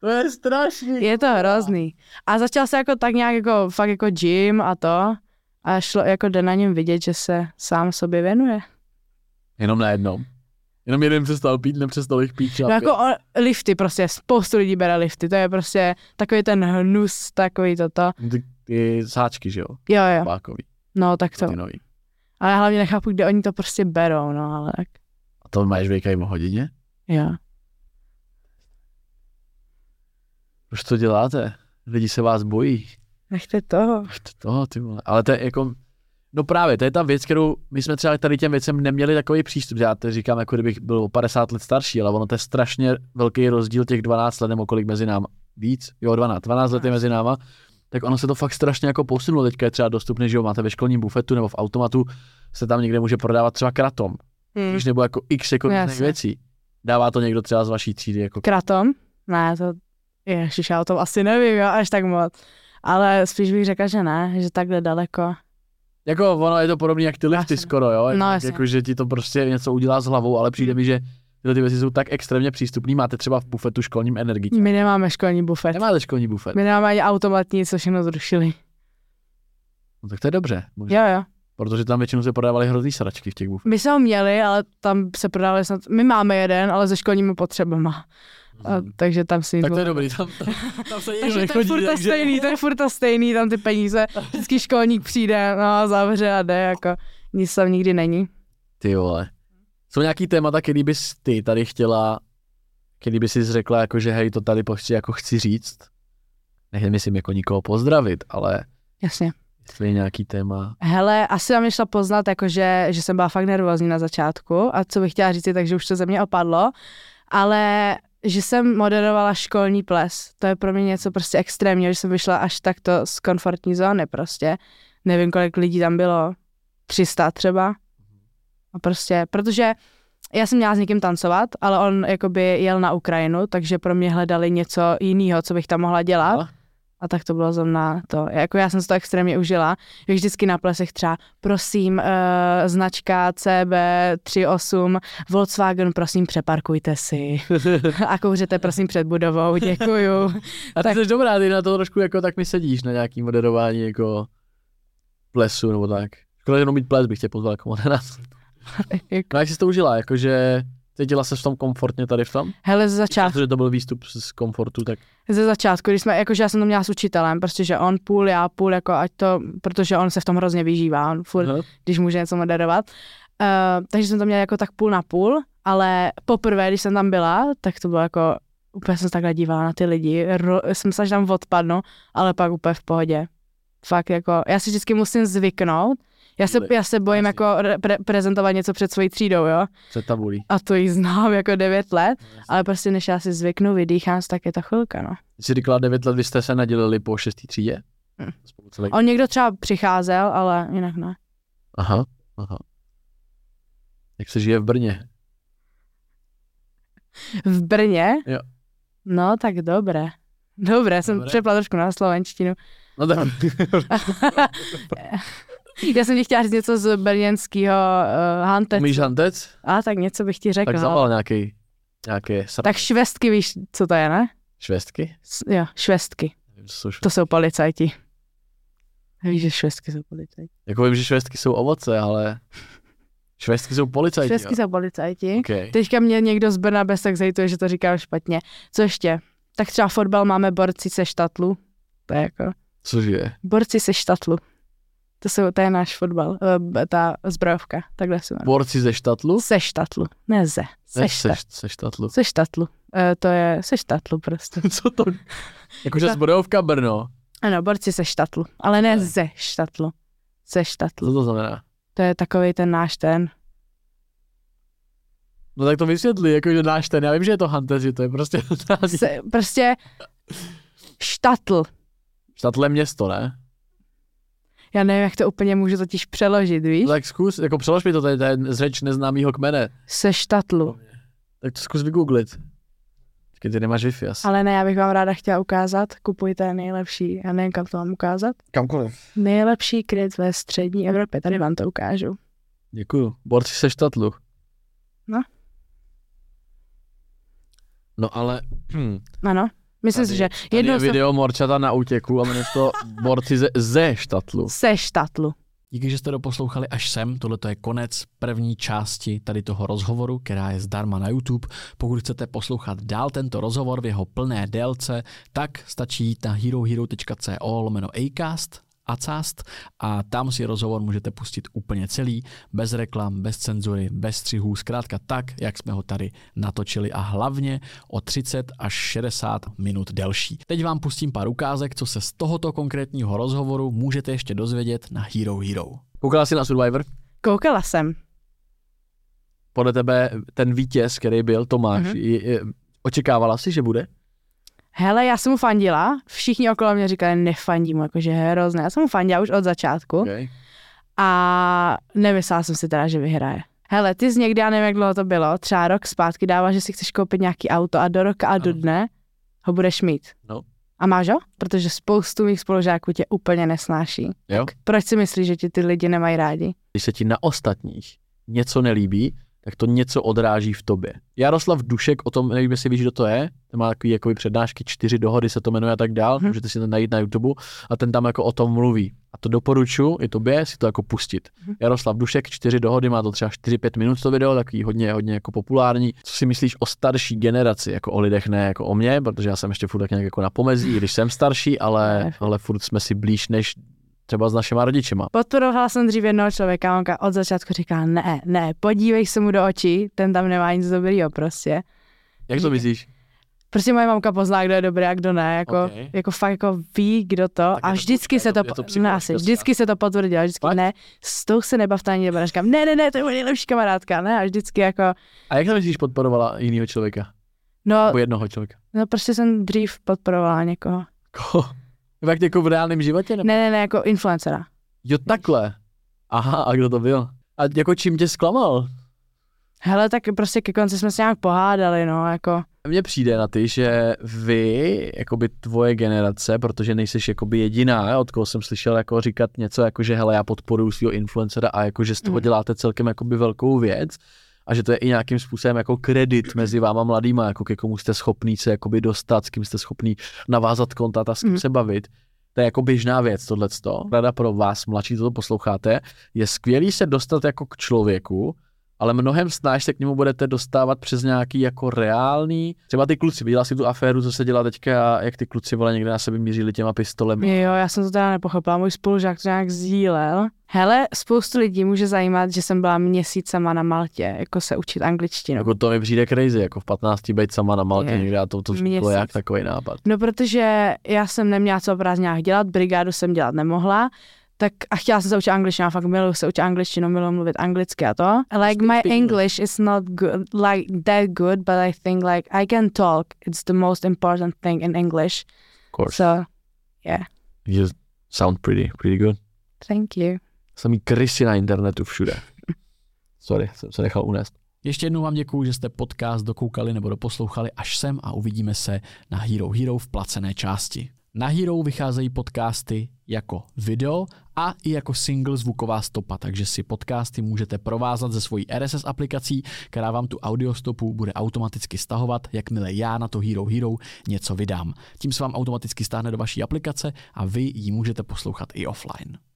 to je strašný. je to hrozný. A začal se jako tak nějak jako, fakt jako gym a to, a šlo jako jde na něm vidět, že se sám sobě věnuje. Jenom na jednom. Jenom jeden přestal pít, nepřestal jich pít No jako o, lifty prostě, spoustu lidí bere lifty, to je prostě takový ten hnus, takový toto. Ty, ty sáčky, že jo? Jo, jo, Pákový, no tak to. ty nový. Ale hlavně nechápu, kde oni to prostě berou, no ale tak, A to máš věkají o hodině? jo. Proč to děláte? Lidi se vás bojí. Nechte toho. Ach, toho, ty vole. Ale to je jako, no právě, to je ta věc, kterou my jsme třeba tady těm věcem neměli takový přístup. Já to říkám, jako kdybych byl o 50 let starší, ale ono to je strašně velký rozdíl těch 12 let nebo kolik mezi náma. Víc? Jo, 12. 12 let je mezi náma. Tak ono se to fakt strašně jako posunulo. Teďka je třeba dostupné, že jo, máte ve školním bufetu nebo v automatu se tam někde může prodávat třeba kratom. Hmm. Víš, nebo jako x jako věcí. Dává to někdo třeba z vaší třídy jako Kratom? Ne, to, ježiš, já o tom asi nevím, jo, až tak moc. Ale spíš bych řekla, že ne, že takhle daleko. Jako ono je to podobné jak ty lifty Jasně. skoro, jo? No, jasně. jako, že ti to prostě něco udělá s hlavou, ale přijde mi, že tyhle ty věci jsou tak extrémně přístupné. Máte třeba v bufetu školním energii. My nemáme školní bufet. Nemáte školní bufet. My nemáme ani automatní, co všechno zrušili. No, tak to je dobře, možná, Jo, jo. protože tam většinou se prodávaly hrozný sračky v těch bufetech. My jsme ho měli, ale tam se prodávali snad, my máme jeden, ale se školními potřebama. A, takže tam si Tak to je dobrý, tam, tam se nikdo Takže to je nechodí, furt to takže... stejný, to je furt to stejný, tam ty peníze, vždycky školník přijde, no zavře a jde, jako nic tam nikdy není. Ty vole. Jsou nějaký témata, který bys ty tady chtěla, který bys si řekla, jako že hej, to tady prostě jako chci říct. Nechci myslím jako nikoho pozdravit, ale Jasně. jestli je nějaký téma. Hele, asi vám šla poznat, jakože, že jsem byla fakt nervózní na začátku a co bych chtěla říct, je tak, že už to ze mě opadlo, ale že jsem moderovala školní ples, to je pro mě něco prostě extrémního, že jsem vyšla až takto z komfortní zóny prostě. Nevím, kolik lidí tam bylo, 300 třeba. A prostě, protože já jsem měla s někým tancovat, ale on jakoby jel na Ukrajinu, takže pro mě hledali něco jiného, co bych tam mohla dělat. A tak to bylo zrovna to. Jako já jsem si to extrémně užila. Jak vždycky na plesech třeba, prosím, uh, značka CB38, Volkswagen, prosím, přeparkujte si. A kouřete, prosím, před budovou, děkuju. A ty Tak- jsi dobrá, ty na to trošku jako tak mi sedíš na nějaký moderování jako plesu nebo tak. Škoda, jenom mít ples bych tě pozval jako moderátor. No jak jsi to užila, jakože cítila se v tom komfortně tady v tom? Hele, ze začátku, Protože to byl výstup z komfortu, tak ze začátku, když jsme, jakože já jsem to měla s učitelem, protože on půl, já půl, jako ať to, protože on se v tom hrozně vyžívá, on furt Aha. když může něco moderovat. Uh, takže jsem to měla jako tak půl na půl, ale poprvé, když jsem tam byla, tak to bylo jako, úplně jsem se takhle dívala na ty lidi, ro, jsem se, že tam odpadnu, ale pak úplně v pohodě. Fakt jako, já si vždycky musím zvyknout, já se, já se bojím jako re, pre, prezentovat něco před svojí třídou, jo, před tabulí. a to jí znám jako devět let, ale prostě než já si zvyknu, vydýchám tak je to chvilka, no. Ty jsi říkala 9 let, vy jste se nadělili po šestý třídě? Hm. Spolu celý... On někdo třeba přicházel, ale jinak ne. Aha, aha. Jak se žije v Brně? V Brně? Jo. No, tak dobré. Dobré, jsem Dobré. přepla trošku na slovenštinu. No tak. Já jsem ti chtěla říct něco z brněnského uh, Hantec. Umíš hantec? A tak něco bych ti řekla. Tak zaval nějaký, nějaké tak švestky, víš, co to je, ne? švestky? S, jo, švestky. Nevím, jsou švestky. To jsou policajti. Víš, že švestky jsou policajti. Jako vím, že švestky jsou ovoce, ale švestky jsou policajti. Švestky jo. jsou policajti. Okay. Teďka mě někdo z Brna bez tak zajituje, že to říkám špatně. Co ještě? Tak třeba fotbal máme borci se štatlu. To je jako... Cože je? Borci se štatlu. To, jsou, to je náš fotbal, eh, ta zbrojovka, takhle se jmenuje. Borci ze štatlu? Se štatlu, ne ze, se, Ne, štatlu. se, se štatlu. Se štatlu. E, to je se štatlu prostě. Co to? Jakože Ta- zbrojovka Brno. Ano, borci se štatlu, ale ne Ne. ze štatlu. Se štatlu. Co to znamená? To je takový ten náš ten. No tak to vysvětli, jakože náš ten, já vím, že je to hantec, že to je prostě Se, prostě štatl. štatle město, ne? Já nevím, jak to úplně můžu totiž přeložit, víš? No tak zkus, jako přelož mi to, to je, to je z řeč neznámýho kmene. Se štatlu. Tak to zkus vygooglit. Počkej, ty nemáš Wi-Fi asi. Ale ne, já bych vám ráda chtěla ukázat. Kupujte nejlepší, já nevím, kam to mám ukázat. Kamkoliv. Nejlepší kryt ve střední Evropě, tady vám to ukážu. Děkuju. Borci se štatlu. No. No ale... Hm, Ano, myslím si, že tady jednou je jsem video Morčata na útěku a jmenuje se to Borci ze, ze štatlu. se štatlu. Díky, že jste doposlouchali až sem. Tohle je konec první části tady toho rozhovoru, která je zdarma na YouTube. Pokud chcete poslouchat dál tento rozhovor v jeho plné délce, tak stačí jít na herohero.co lomeno acast Acast a tam si rozhovor můžete pustit úplně celý, bez reklam, bez cenzury, bez střihů, zkrátka tak, jak jsme ho tady natočili a hlavně o 30 až 60 minut delší. Teď vám pustím pár ukázek, co se z tohoto konkrétního rozhovoru můžete ještě dozvědět na Hero Hero. Koukala jsi na Survivor? Koukala jsem. Podle tebe ten vítěz, který byl Tomáš, mm-hmm. je, je, očekávala si, že bude? Hele, já jsem mu fandila, všichni okolo mě říkali, nefandím mu, jakože hrozné. Já jsem mu fandila už od začátku Okay. a nemyslela jsem si teda, že vyhraje. Hele, ty jsi někdy, já nevím, jak dlouho to bylo, třeba rok zpátky dával, že si chceš koupit nějaký auto a do roka a do dne ho budeš mít. No. A máš ho? Protože spoustu mých spolužáků tě úplně nesnáší. Jo? Tak proč si myslíš, že ti ty lidi nemají rádi? Když se ti na ostatních něco nelíbí, tak to něco odráží v tobě. Jaroslav Dušek, o tom nevím, jestli víš, kdo to je, ten má takový jakoby přednášky, čtyři dohody se to jmenuje a tak dál, Hm. můžete si to najít na YouTube a ten tam jako o tom mluví. A to doporučuji i tobě si to jako pustit. Hm. Jaroslav Dušek, čtyři dohody, má to třeba 4-5 minut to video, takový hodně, hodně jako populární. Co si myslíš o starší generaci, jako o lidech, ne jako o mně, protože já jsem ještě furt tak nějak jako na pomezí, když jsem starší, ale, ale furt jsme si blíž než třeba s našima rodičema. Podporovala jsem dřív jednoho člověka, onka od začátku říká, ne, ne, podívej se mu do očí, ten tam nemá nic dobrýho prostě. Jak to myslíš? Prostě moje mamka pozná, kdo je dobrý a kdo ne, jako, Ok. okay. jako fakt jako ví, kdo to je a to vždycky je se to- to, je to psycholožka ne, asi, vždycky se to potvrdilo, vždycky Fakt? ne, s tou se nebavte ani nebo říkám, ne, ne, ne, to je moje nejlepší kamarádka, ne, a vždycky jako, A jak to myslíš podporovala jinýho člověka? no, Nebo jednoho člověka? no prostě jsem dřív podporovala někoho. Ko? Jak jako v reálném životě? Nebo? Ne, ne, ne, jako influencera. Jo, takhle. Aha, a kdo to byl? A jako čím tě zklamal? Hele, tak prostě ke konci jsme se nějak pohádali, no, jako, Mně přijde na ty, že vy, jakoby tvoje generace, protože nejseš jakoby jediná, od koho jsem slyšel jako říkat něco jako, že hele, já podporuji svého influencera a jako, že z toho Mm. děláte celkem jakoby velkou věc a že to je i nějakým způsobem jako kredit mezi váma mladýma, jako ke komu jste schopný se jakoby dostat, s kým jste schopný navázat kontakt a s kým Mm. se bavit. To je jako běžná věc, tohleto. Rada pro vás, mladší, co to posloucháte, je skvělý se dostat jako k člověku, ale mnohem snáš se k němu budete dostávat přes nějaký jako reálný, třeba ty kluci, viděla si tu aféru, co se dělá teďka, jak ty kluci vole někde na sebe mířili těma pistolemi. Jo, já jsem to teda nepochopila, můj spolužák to nějak sdílel. Hele, spoustu lidí může zajímat, že jsem byla měsíc sama na Maltě, jako se učit angličtinu. Jako to mi přijde crazy, jako v 15 být sama na Maltě Je. někde a to, to, Měsíc. jak takový nápad. No, protože já jsem neměla co o prázdninách dělat, brigádu jsem dělat nemohla, tak a chtěla jsem se učit angličtinu, já fakt miluji se učit angličtinu, miluji mluvit anglicky a to. Like my English is not good, like that good, but I think like I can talk. It's the most important thing in English. Of course. So, You sound pretty, pretty good. thank you. Samý krysy na internetu všude. Sorry, jsem se nechal unést. Ještě jednou vám děkuju, že jste podcast dokoukali nebo doposlouchali až sem a uvidíme se na Hero Hero v placené části. Na Hero vycházejí podcasty jako video a i jako single zvuková stopa, takže si podcasty můžete provázat ze svojí RSS aplikací, která vám tu audiostopu bude automaticky stahovat, jakmile já na to Hero Hero něco vydám. Tím se vám automaticky stáhne do vaší aplikace a vy ji můžete poslouchat i offline.